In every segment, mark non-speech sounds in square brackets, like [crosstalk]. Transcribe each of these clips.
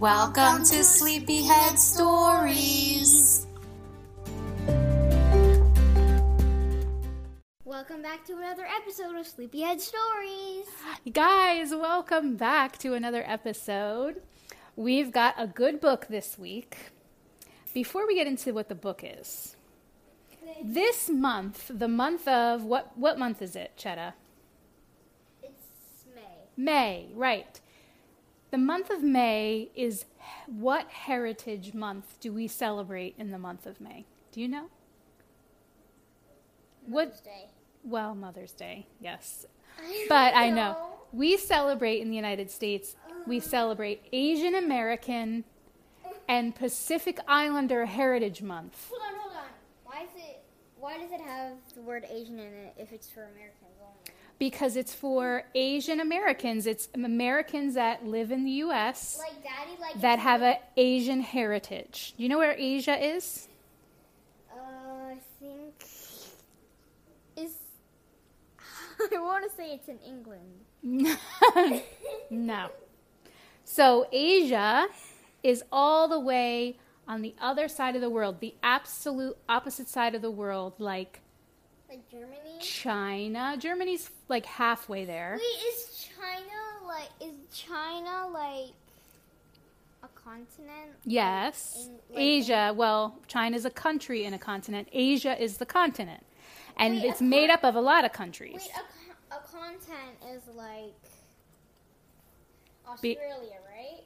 Welcome to Sleepyhead Stories. Welcome back to another episode of Sleepyhead Stories. Guys, welcome back to another episode. We've got a good book this week. Before we get into what the book is, this month, the month of what what month is it, Chetta? It's May. May, right. The month of May is what heritage month do we celebrate in the month of May? Do you know? What Day. well, Mother's Day, yes. But I know we celebrate in the United States, we um. celebrate Asian American and Pacific Islander Heritage Month. Hold on, hold on. Why is it? Why does it have the word Asian in it if it's for Americans? Because it's for Asian Americans. It's Americans that live in the US Like Daddy, like that have an Asian heritage. Do you know where Asia is? Uh, I think is. [laughs] I want to say it's in England. [laughs] no. So Asia is all the way on the other side of the world, the absolute opposite side of the world, like Like Germany. China. Germany's like halfway there. Wait, is China like? Is China like a continent? Yes. In- like- Asia, well, China's a country in a continent. Asia is the continent. And Wait, it's made up of a lot of countries. Wait, a, a continent is like Australia, right?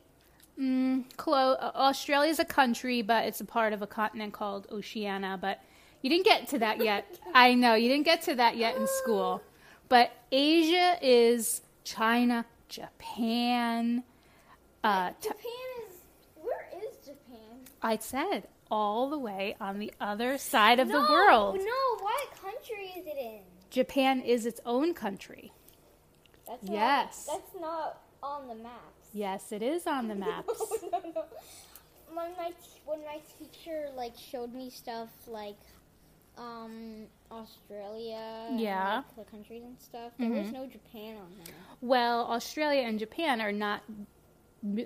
Mm, clo- uh, Australia's a country, but it's a part of a continent called Oceania. But you didn't get to that yet. [laughs] I know you didn't get to that yet in school. But Asia is China, Japan. Uh, Japan is. Where is Japan? I said all the way on the other side of no, the world. No, what country is it in? Japan is its own country. That's Yes. Not, that's not on the maps. Yes, it is on the [laughs] maps. no, no, no. When my when my teacher like showed me stuff like um Australia, Yeah. like, the countries and stuff, there was Mhm. no Japan on there. Well, Australia and Japan are not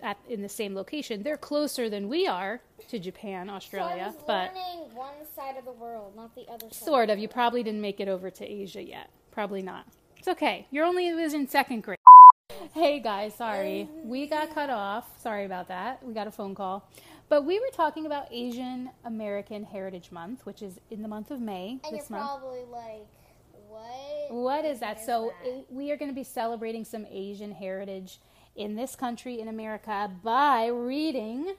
at, in the same location. They're closer than we are to Japan, Australia, so was but one side of the world, not the other side. sort of. You probably didn't make it over to Asia yet. Probably not. It's okay. You're only was in second grade. Hey guys, sorry. We got cut off. Sorry about that. We got a phone call. But we were talking about Asian American Heritage Month, which is in the month of May And this you're month. probably like, what? What is that? is So that? we are going to be celebrating some Asian heritage in this country in America by reading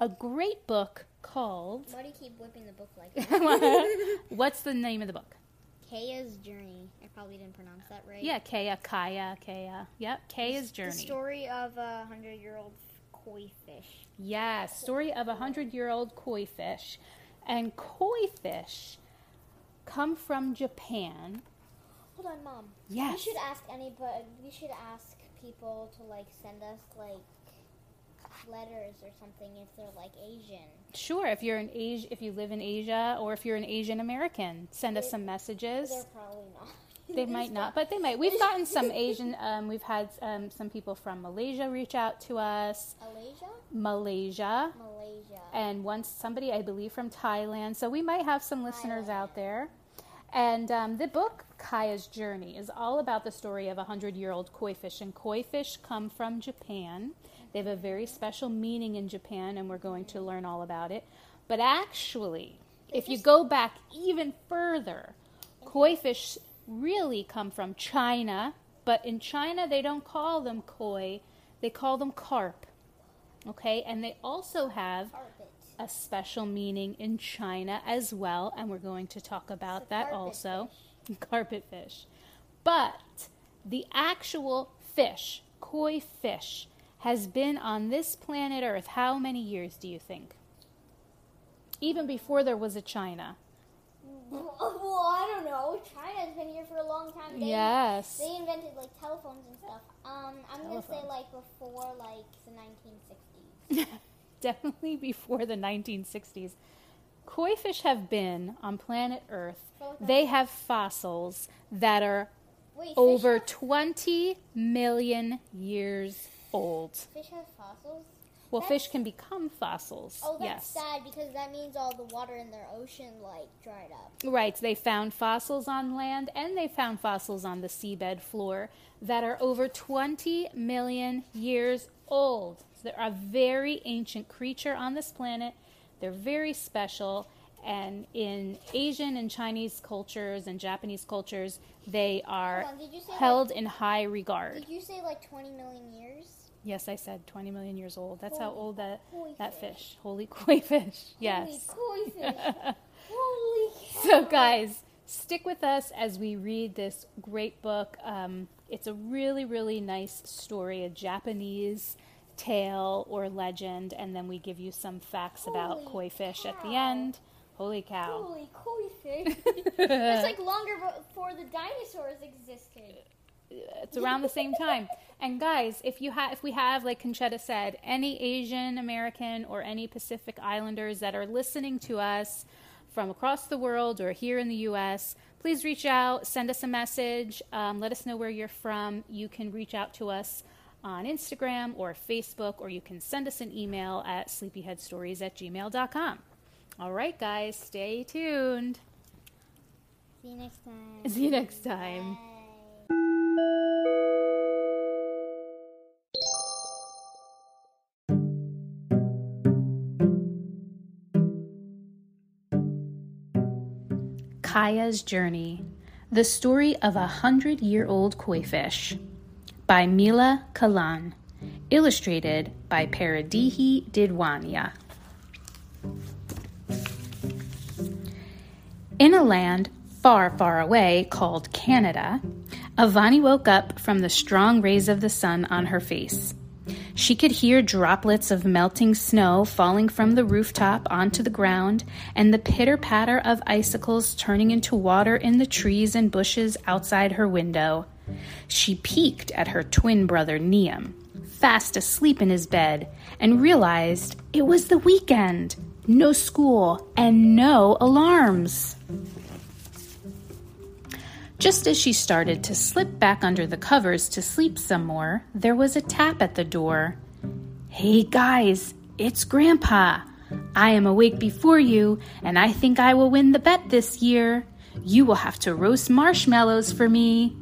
a great book called Why do you keep whipping the book like [laughs] that? [laughs] What's the name of the book? Kaya's Journey. I probably didn't pronounce that right. Yeah, Kaya, Kaya, Kaya. Yep, Kaya's Journey. The story of a hundred-year-old koi fish. Yes, story of a hundred-year-old koi fish, and koi fish come from Japan. Hold on, mom. Yes. We should ask anybody. We should ask people to like send us like letters or something if they're like Asian. Sure, if you're an Asia, if you live in Asia, or if you're an Asian American, send us some messages. They're probably not. They might not, but they might. We've gotten some [laughs] Asian. Um, we've had um, some people from Malaysia reach out to us. Malaysia, Malaysia, Malaysia. and once somebody, I believe, from Thailand. So we might have some listeners Thailand. out there. And um, the book Kaya's Journey is all about the story of a hundred-year-old koi fish. And koi fish come from Japan. They have a very special meaning in Japan, and we're going to learn all about it. But actually, if you go back even further, koi fish really come from China. But in China, they don't call them koi; they call them carp. Okay, and they also have a special meaning in China as well, and we're going to talk about that also. [laughs] Carpet fish. But the actual fish, koi fish, has been on this planet Earth how many years do you think? even before there was a China. [laughs] Well, I don't know. China's been here for a long time. They, yes. They invented like telephones and stuff. Um, I'm gonna say like before like the 1960s. [laughs] Definitely before the 1960s. Koi fish have been on planet Earth. They have fossils that are Wait, over 20 million years old. fish have fossils. Well, That's- fish can become fossils. Oh, that's yes. sad because that means all the water in their ocean like dried up. Right, they found fossils on land and they found fossils on the seabed floor that are over 20 million years old. So they're a very ancient creature on this planet. They're very special. And in Asian and Chinese cultures and Japanese cultures, they are on, say, like- held in high regard. Did you say like 20 million years? Yes, I said 20 million years old. That's how old that, that fish. fish, holy koi fish. Yes. Holy koi fish. Holy [laughs] cow. So, guys, stick with us as we read this great book. Um, it's a really, really nice story, a Japanese tale or legend, and then we give you some facts about koi fish at the end. Holy cow. Holy koi fish. [laughs] That's like longer before the dinosaurs existed. It's around the same time. And guys, if you have, if we have, like Conchetta said, any Asian American or any Pacific Islanders that are listening to us from across the world or here in the U.S., please reach out, send us a message, um, let us know where you're from. You can reach out to us on Instagram or Facebook, or you can send us an email at sleepyheadstories at gmail.com. All right, guys, stay tuned. See you next time. See you next time. Bye. Kaya's Journey The Story of a Hundred Year Old Koi Fish by Mila Kalan. Illustrated by Paradihi Didwania. In a land far, far away called Canada, Avani woke up from the strong rays of the sun on her face. She could hear droplets of melting snow falling from the rooftop onto the ground and the pitter patter of icicles turning into water in the trees and bushes outside her window. She peeked at her twin brother Niam, fast asleep in his bed, and realized it was the weekend. No school and no alarms. Just as she started to slip back under the covers to sleep some more, there was a tap at the door. Hey guys, it's Grandpa. I am awake before you, and I think I will win the bet this year. You will have to roast marshmallows for me.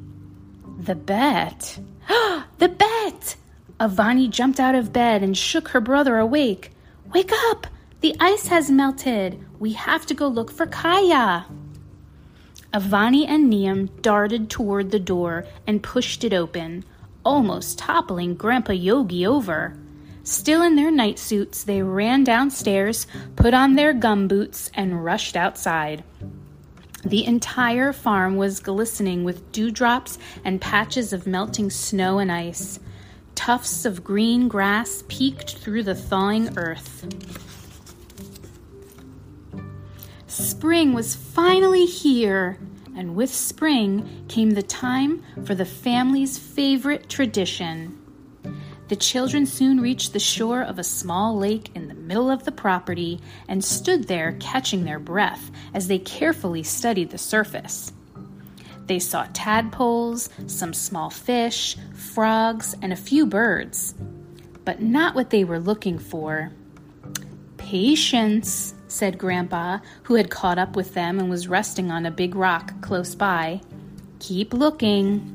The bet? [gasps] the bet! Avani jumped out of bed and shook her brother awake. Wake up! The ice has melted. We have to go look for Kaya. Avani and Niam darted toward the door and pushed it open, almost toppling Grandpa Yogi over. Still in their night suits, they ran downstairs, put on their gum boots, and rushed outside. The entire farm was glistening with dewdrops and patches of melting snow and ice. Tufts of green grass peeked through the thawing earth. Spring was finally here, and with spring came the time for the family's favorite tradition. The children soon reached the shore of a small lake in the middle of the property and stood there catching their breath as they carefully studied the surface. They saw tadpoles, some small fish, frogs, and a few birds, but not what they were looking for. Patience, said Grandpa, who had caught up with them and was resting on a big rock close by. Keep looking.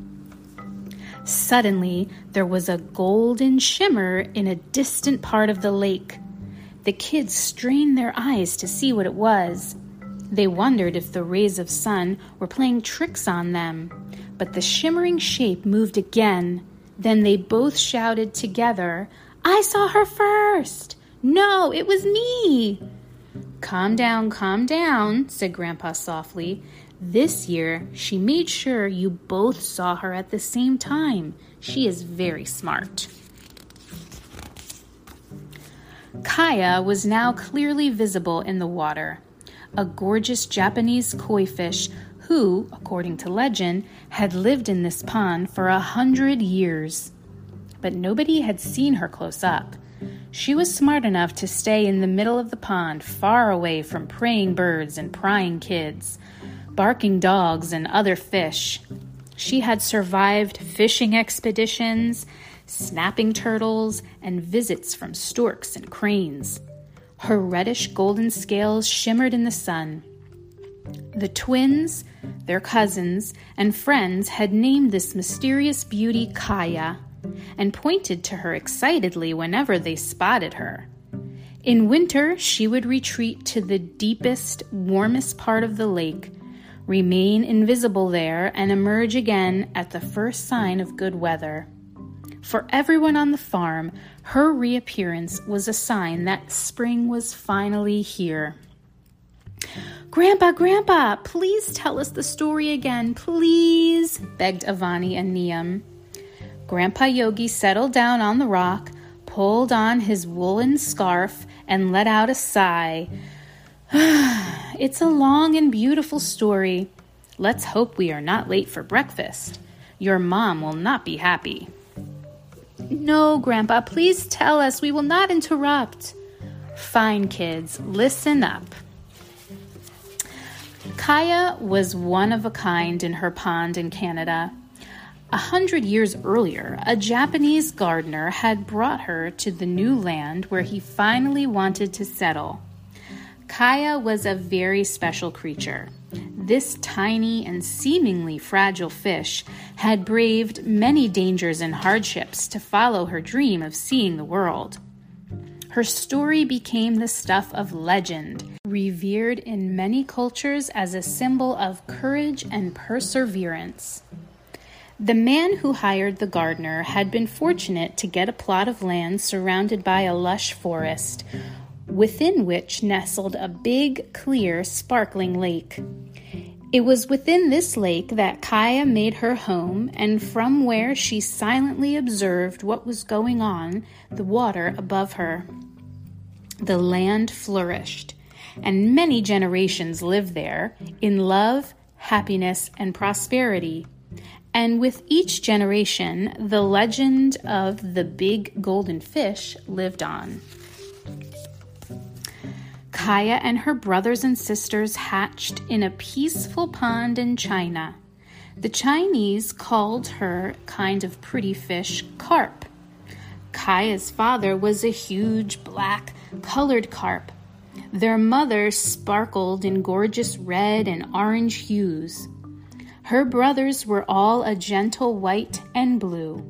Suddenly, there was a golden shimmer in a distant part of the lake. The kids strained their eyes to see what it was. They wondered if the rays of sun were playing tricks on them. But the shimmering shape moved again. Then they both shouted together, I saw her first! No, it was me! Calm down, calm down, said Grandpa softly. This year, she made sure you both saw her at the same time. She is very smart. Kaya was now clearly visible in the water, a gorgeous Japanese koi fish who, according to legend, had lived in this pond for a hundred years. But nobody had seen her close up. She was smart enough to stay in the middle of the pond, far away from preying birds and prying kids, barking dogs, and other fish. She had survived fishing expeditions, snapping turtles, and visits from storks and cranes. Her reddish golden scales shimmered in the sun. The twins, their cousins, and friends had named this mysterious beauty Kaya and pointed to her excitedly whenever they spotted her. In winter, she would retreat to the deepest, warmest part of the lake, remain invisible there, and emerge again at the first sign of good weather. For everyone on the farm, her reappearance was a sign that spring was finally here. Grandpa, Grandpa, please tell us the story again, please, begged Avani and Niam. Grandpa Yogi settled down on the rock, pulled on his woolen scarf, and let out a sigh. [sighs] it's a long and beautiful story. Let's hope we are not late for breakfast. Your mom will not be happy. No, Grandpa, please tell us. We will not interrupt. Fine, kids, listen up. Kaya was one of a kind in her pond in Canada. A hundred years earlier, a Japanese gardener had brought her to the new land where he finally wanted to settle. Kaya was a very special creature. This tiny and seemingly fragile fish had braved many dangers and hardships to follow her dream of seeing the world. Her story became the stuff of legend, revered in many cultures as a symbol of courage and perseverance. The man who hired the gardener had been fortunate to get a plot of land surrounded by a lush forest, within which nestled a big, clear, sparkling lake. It was within this lake that Kaya made her home, and from where she silently observed what was going on, the water above her. The land flourished, and many generations lived there in love, happiness, and prosperity. And with each generation, the legend of the big golden fish lived on. Kaya and her brothers and sisters hatched in a peaceful pond in China. The Chinese called her kind of pretty fish carp. Kaya's father was a huge black colored carp. Their mother sparkled in gorgeous red and orange hues. Her brothers were all a gentle white and blue,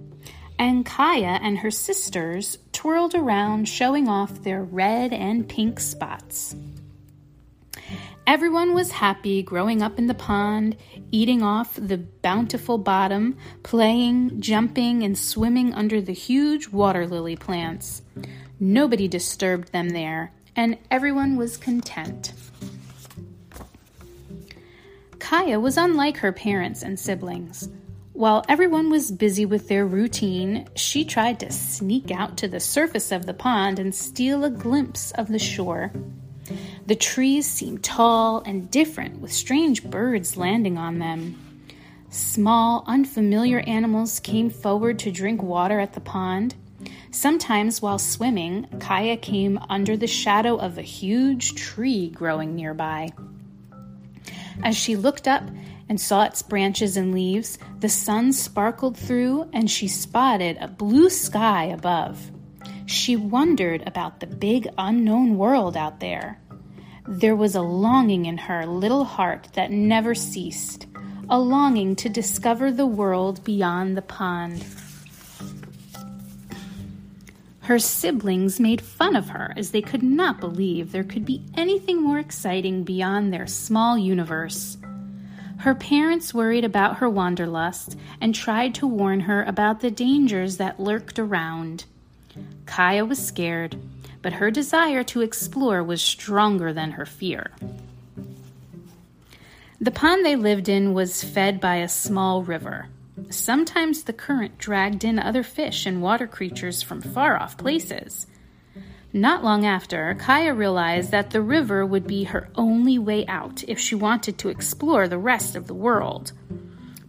and Kaya and her sisters twirled around, showing off their red and pink spots. Everyone was happy growing up in the pond, eating off the bountiful bottom, playing, jumping, and swimming under the huge water lily plants. Nobody disturbed them there, and everyone was content. Kaya was unlike her parents and siblings. While everyone was busy with their routine, she tried to sneak out to the surface of the pond and steal a glimpse of the shore. The trees seemed tall and different, with strange birds landing on them. Small, unfamiliar animals came forward to drink water at the pond. Sometimes, while swimming, Kaya came under the shadow of a huge tree growing nearby. As she looked up and saw its branches and leaves, the sun sparkled through and she spotted a blue sky above. She wondered about the big unknown world out there. There was a longing in her little heart that never ceased, a longing to discover the world beyond the pond. Her siblings made fun of her as they could not believe there could be anything more exciting beyond their small universe. Her parents worried about her wanderlust and tried to warn her about the dangers that lurked around. Kaya was scared, but her desire to explore was stronger than her fear. The pond they lived in was fed by a small river. Sometimes the current dragged in other fish and water creatures from far off places. Not long after, Kaya realized that the river would be her only way out if she wanted to explore the rest of the world.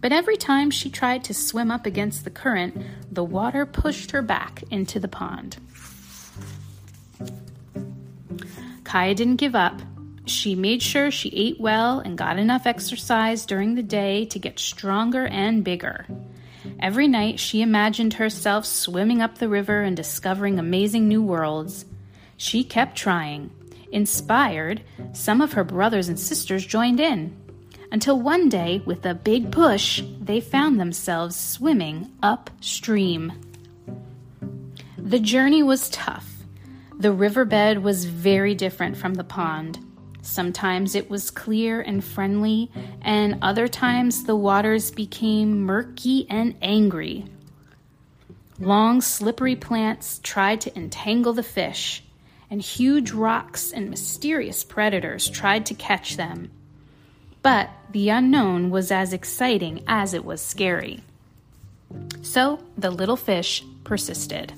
But every time she tried to swim up against the current, the water pushed her back into the pond. Kaya didn't give up. She made sure she ate well and got enough exercise during the day to get stronger and bigger. Every night, she imagined herself swimming up the river and discovering amazing new worlds. She kept trying. Inspired, some of her brothers and sisters joined in. Until one day, with a big push, they found themselves swimming upstream. The journey was tough. The riverbed was very different from the pond. Sometimes it was clear and friendly, and other times the waters became murky and angry. Long, slippery plants tried to entangle the fish, and huge rocks and mysterious predators tried to catch them. But the unknown was as exciting as it was scary. So the little fish persisted.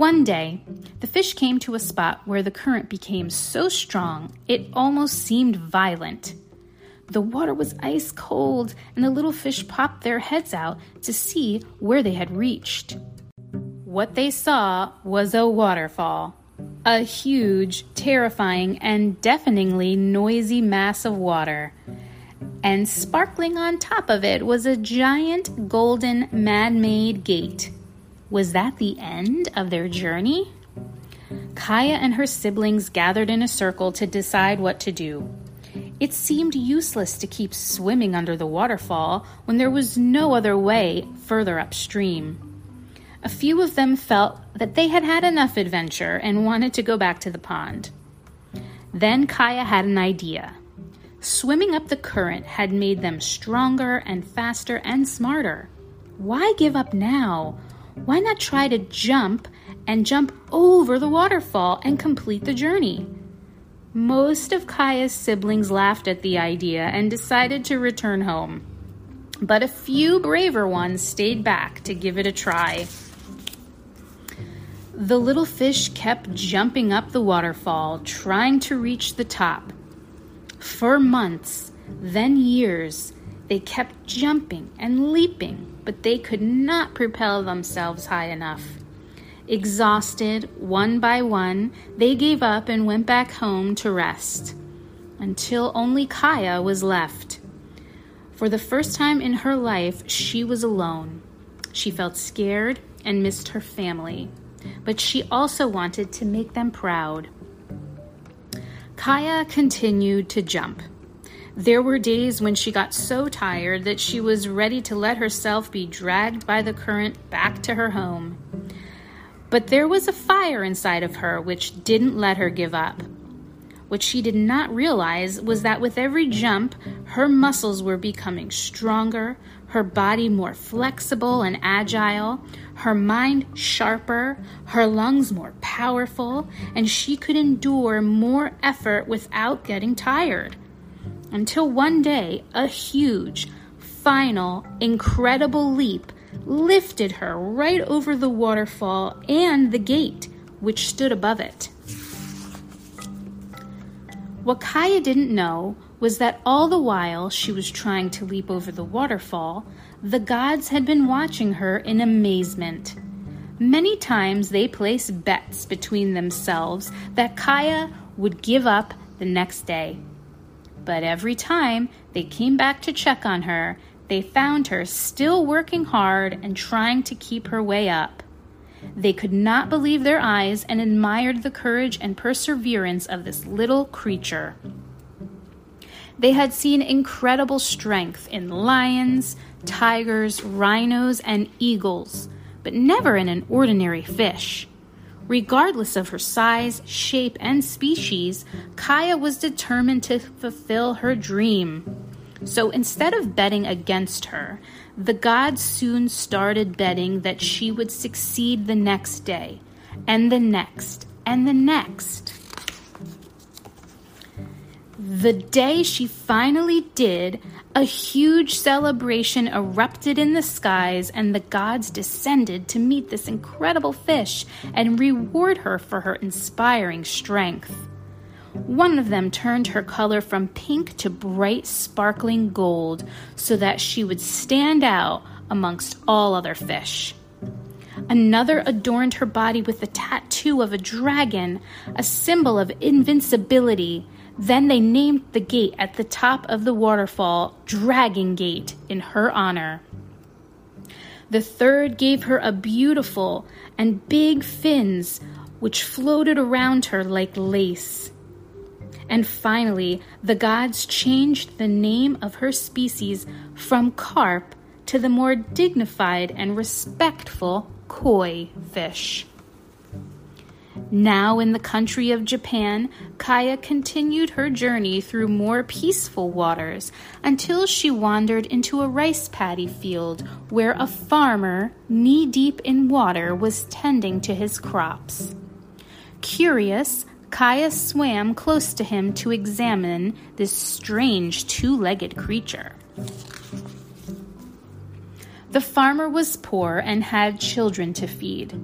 One day, the fish came to a spot where the current became so strong it almost seemed violent. The water was ice cold, and the little fish popped their heads out to see where they had reached. What they saw was a waterfall. A huge, terrifying, and deafeningly noisy mass of water. And sparkling on top of it was a giant golden man made gate. Was that the end of their journey? Kaya and her siblings gathered in a circle to decide what to do. It seemed useless to keep swimming under the waterfall when there was no other way further upstream. A few of them felt that they had had enough adventure and wanted to go back to the pond. Then Kaya had an idea. Swimming up the current had made them stronger and faster and smarter. Why give up now why not try to jump and jump over the waterfall and complete the journey? Most of Kaya's siblings laughed at the idea and decided to return home. But a few braver ones stayed back to give it a try. The little fish kept jumping up the waterfall, trying to reach the top. For months, then years, they kept jumping and leaping but they could not propel themselves high enough. Exhausted, one by one, they gave up and went back home to rest, until only Kaya was left. For the first time in her life, she was alone. She felt scared and missed her family, but she also wanted to make them proud. Kaya continued to jump. There were days when she got so tired that she was ready to let herself be dragged by the current back to her home. But there was a fire inside of her which didn't let her give up. What she did not realize was that with every jump, her muscles were becoming stronger, her body more flexible and agile, her mind sharper, her lungs more powerful, and she could endure more effort without getting tired until one day a huge, final, incredible leap lifted her right over the waterfall and the gate, which stood above it. What Kaya didn't know was that all the while she was trying to leap over the waterfall, the gods had been watching her in amazement. Many times they placed bets between themselves that Kaya would give up the next day. But every time they came back to check on her, they found her still working hard and trying to keep her way up. They could not believe their eyes and admired the courage and perseverance of this little creature. They had seen incredible strength in lions, tigers, rhinos, and eagles, but never in an ordinary fish. Regardless of her size, shape, and species, Kaya was determined to fulfill her dream. So instead of betting against her, the gods soon started betting that she would succeed the next day, and the next, and the next. The day she finally did, a huge celebration erupted in the skies, and the gods descended to meet this incredible fish and reward her for her inspiring strength. One of them turned her color from pink to bright, sparkling gold so that she would stand out amongst all other fish. Another adorned her body with the tattoo of a dragon, a symbol of invincibility. Then they named the gate at the top of the waterfall Dragon Gate in her honor. The third gave her a beautiful and big fins which floated around her like lace. And finally, the gods changed the name of her species from carp to the more dignified and respectful koi fish. Now in the country of Japan, Kaya continued her journey through more peaceful waters until she wandered into a rice paddy field where a farmer, knee deep in water, was tending to his crops. Curious, Kaya swam close to him to examine this strange two legged creature. The farmer was poor and had children to feed.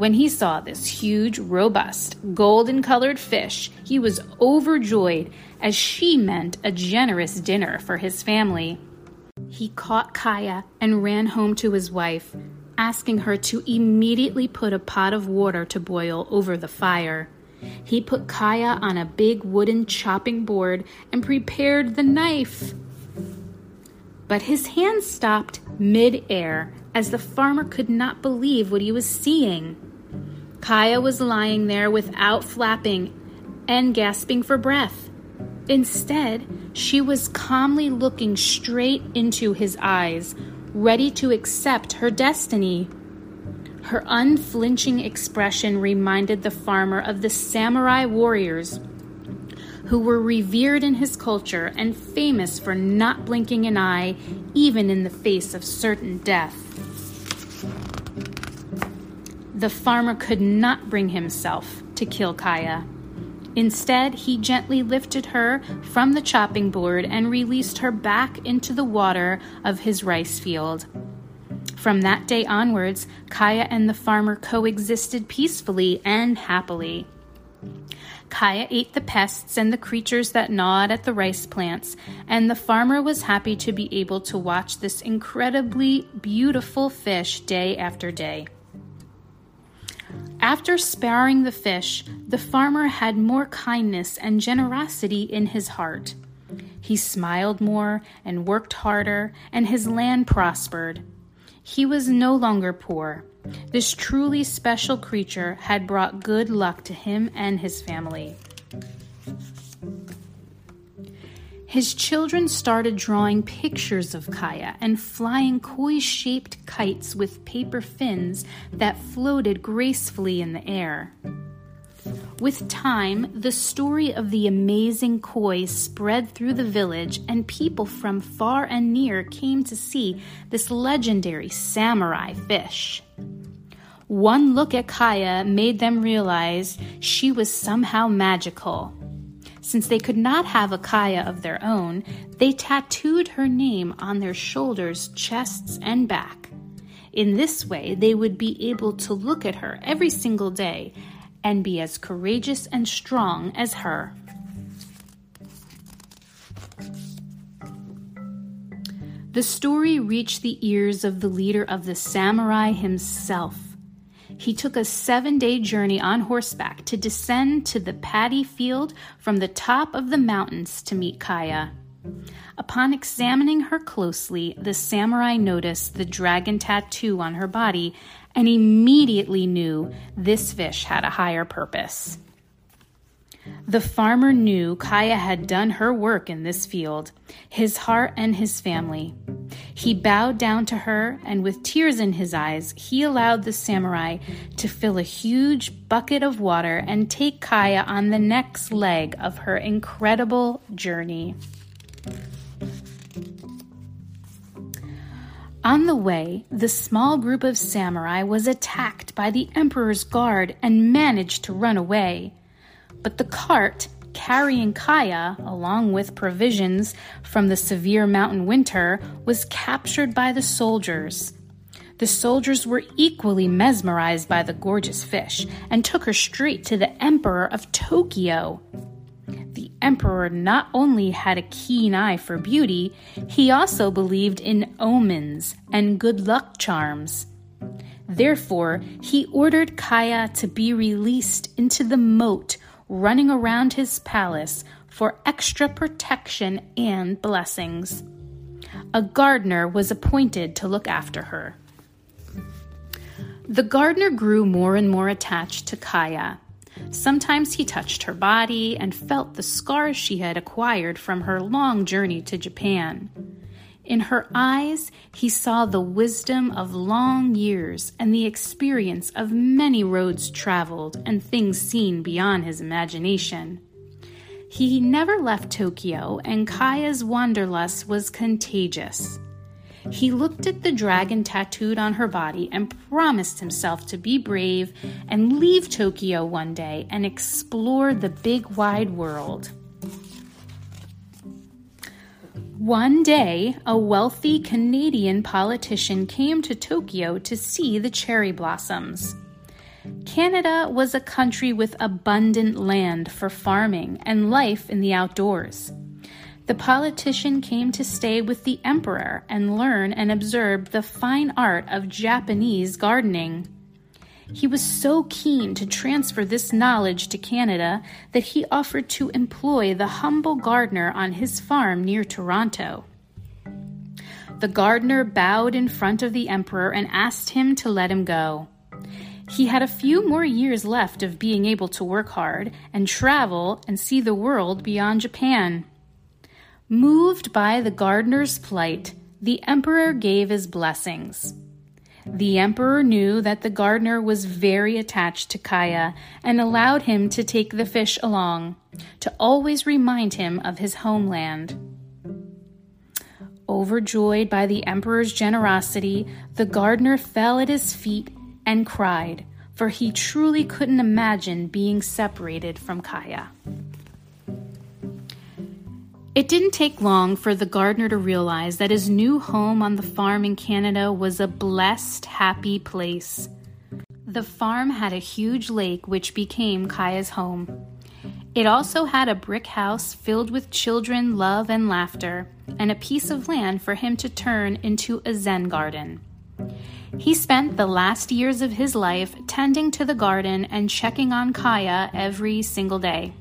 When he saw this huge, robust, golden colored fish, he was overjoyed as she meant a generous dinner for his family. He caught Kaya and ran home to his wife, asking her to immediately put a pot of water to boil over the fire. He put Kaya on a big wooden chopping board and prepared the knife but his hand stopped mid-air as the farmer could not believe what he was seeing. Kaya was lying there without flapping and gasping for breath. Instead, she was calmly looking straight into his eyes, ready to accept her destiny. Her unflinching expression reminded the farmer of the samurai warriors who were revered in his culture and famous for not blinking an eye, even in the face of certain death. The farmer could not bring himself to kill Kaya. Instead, he gently lifted her from the chopping board and released her back into the water of his rice field. From that day onwards, Kaya and the farmer coexisted peacefully and happily. Kaya ate the pests and the creatures that gnawed at the rice plants, and the farmer was happy to be able to watch this incredibly beautiful fish day after day. After sparing the fish, the farmer had more kindness and generosity in his heart. He smiled more and worked harder, and his land prospered. He was no longer poor. This truly special creature had brought good luck to him and his family. His children started drawing pictures of Kaya and flying koi shaped kites with paper fins that floated gracefully in the air. With time, the story of the amazing koi spread through the village, and people from far and near came to see this legendary samurai fish. One look at Kaya made them realize she was somehow magical. Since they could not have a Kaya of their own, they tattooed her name on their shoulders, chests, and back. In this way, they would be able to look at her every single day and be as courageous and strong as her. The story reached the ears of the leader of the samurai himself he took a seven day journey on horseback to descend to the paddy field from the top of the mountains to meet Kaya. Upon examining her closely, the samurai noticed the dragon tattoo on her body and immediately knew this fish had a higher purpose. The farmer knew Kaya had done her work in this field, his heart and his family. He bowed down to her, and with tears in his eyes, he allowed the samurai to fill a huge bucket of water and take Kaya on the next leg of her incredible journey. On the way, the small group of samurai was attacked by the emperor's guard and managed to run away but the cart carrying Kaya, along with provisions from the severe mountain winter, was captured by the soldiers. The soldiers were equally mesmerized by the gorgeous fish and took her straight to the Emperor of Tokyo. The Emperor not only had a keen eye for beauty, he also believed in omens and good luck charms. Therefore, he ordered Kaya to be released into the moat running around his palace for extra protection and blessings. A gardener was appointed to look after her. The gardener grew more and more attached to Kaya. Sometimes he touched her body and felt the scars she had acquired from her long journey to Japan. In her eyes, he saw the wisdom of long years and the experience of many roads traveled and things seen beyond his imagination. He never left Tokyo, and Kaya's wanderlust was contagious. He looked at the dragon tattooed on her body and promised himself to be brave and leave Tokyo one day and explore the big wide world. One day, a wealthy Canadian politician came to Tokyo to see the cherry blossoms. Canada was a country with abundant land for farming and life in the outdoors the politician came to stay with the emperor and learn and observe the fine art of Japanese gardening. He was so keen to transfer this knowledge to Canada that he offered to employ the humble gardener on his farm near Toronto. The gardener bowed in front of the emperor and asked him to let him go. He had a few more years left of being able to work hard and travel and see the world beyond Japan. Moved by the gardener's plight, the emperor gave his blessings. The emperor knew that the gardener was very attached to Kaya and allowed him to take the fish along, to always remind him of his homeland. Overjoyed by the emperor's generosity, the gardener fell at his feet and cried, for he truly couldn't imagine being separated from Kaya. It didn't take long for the gardener to realize that his new home on the farm in Canada was a blessed, happy place. The farm had a huge lake which became Kaya's home. It also had a brick house filled with children, love, and laughter, and a piece of land for him to turn into a Zen garden. He spent the last years of his life tending to the garden and checking on Kaya every single day.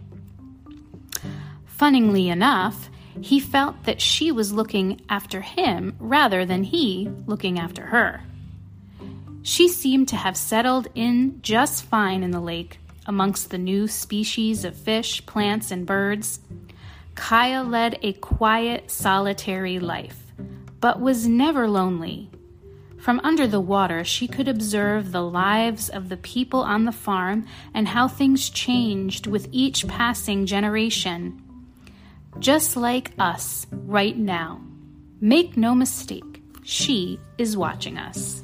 Funnily enough, he felt that she was looking after him rather than he looking after her. She seemed to have settled in just fine in the lake amongst the new species of fish, plants, and birds. Kaya led a quiet, solitary life, but was never lonely. From under the water, she could observe the lives of the people on the farm and how things changed with each passing generation just like us right now. Make no mistake, she is watching us.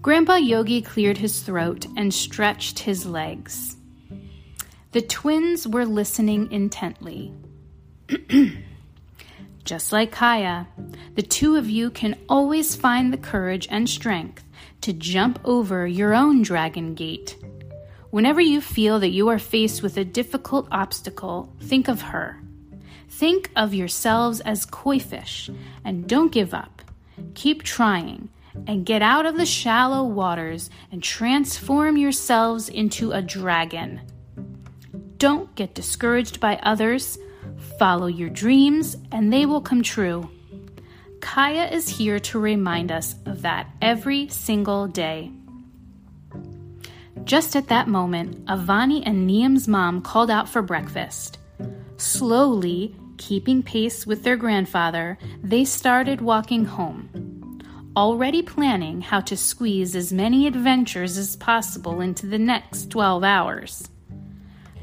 Grandpa Yogi cleared his throat and stretched his legs. The twins were listening intently. [clears throat] Just like Kaya, the two of you can always find the courage and strength to jump over your own dragon gate Whenever you feel that you are faced with a difficult obstacle, think of her. Think of yourselves as koi fish and don't give up. Keep trying and get out of the shallow waters and transform yourselves into a dragon. Don't get discouraged by others. Follow your dreams and they will come true. Kaya is here to remind us of that every single day. Just at that moment, Avani and Niam's mom called out for breakfast. Slowly, keeping pace with their grandfather, they started walking home, already planning how to squeeze as many adventures as possible into the next 12 hours.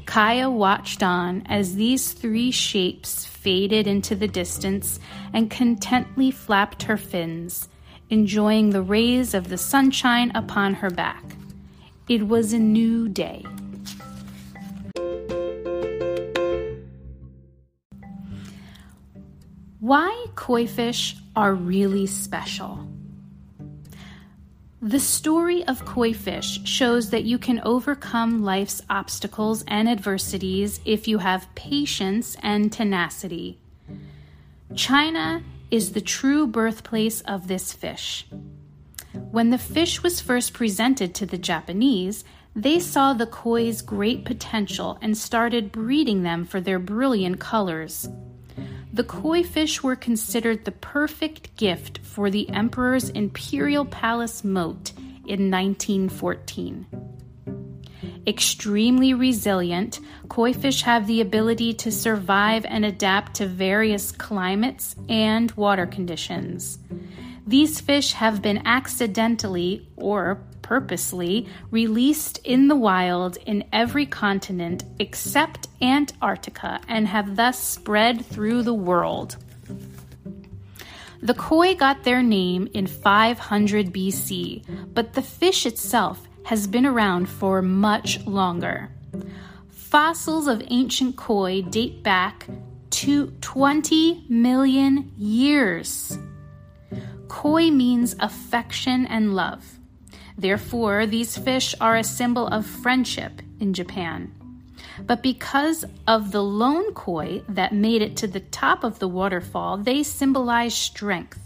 Kaya watched on as these three shapes faded into the distance and contently flapped her fins, enjoying the rays of the sunshine upon her back. It was a new day. Why koi fish are really special. The story of koi fish shows that you can overcome life's obstacles and adversities if you have patience and tenacity. China is the true birthplace of this fish. When the fish was first presented to the Japanese, they saw the koi's great potential and started breeding them for their brilliant colors. The koi fish were considered the perfect gift for the emperor's imperial palace moat in 1914. Extremely resilient, koi fish have the ability to survive and adapt to various climates and water conditions. These fish have been accidentally or purposely released in the wild in every continent except Antarctica and have thus spread through the world. The koi got their name in 500 BC, but the fish itself has been around for much longer. Fossils of ancient koi date back to 20 million years. Koi means affection and love. Therefore, these fish are a symbol of friendship in Japan. But because of the lone koi that made it to the top of the waterfall, they symbolize strength,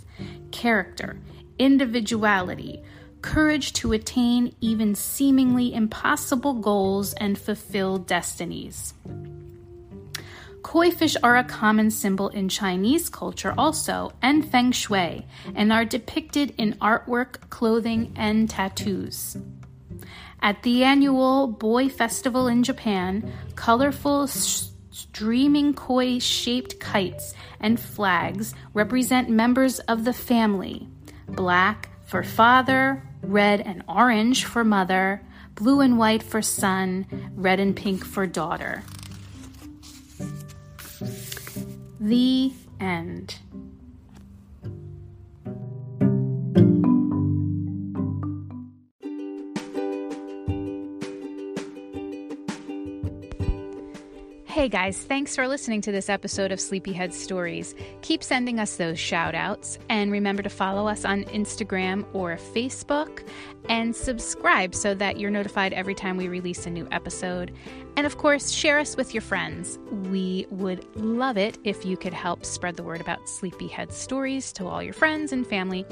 character, individuality, courage to attain even seemingly impossible goals and fulfill destinies. Koi fish are a common symbol in Chinese culture also, and feng shui, and are depicted in artwork, clothing, and tattoos. At the annual Boy Festival in Japan, colorful streaming koi shaped kites and flags represent members of the family black for father, red and orange for mother, blue and white for son, red and pink for daughter. The end. Hey guys, thanks for listening to this episode of Sleepyhead Stories. Keep sending us those shout outs and remember to follow us on Instagram or Facebook and subscribe so that you're notified every time we release a new episode. And of course, share us with your friends. We would love it if you could help spread the word about Sleepyhead stories to all your friends and family.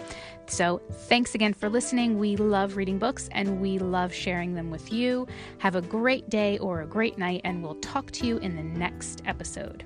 So, thanks again for listening. We love reading books and we love sharing them with you. Have a great day or a great night, and we'll talk to you in the next episode.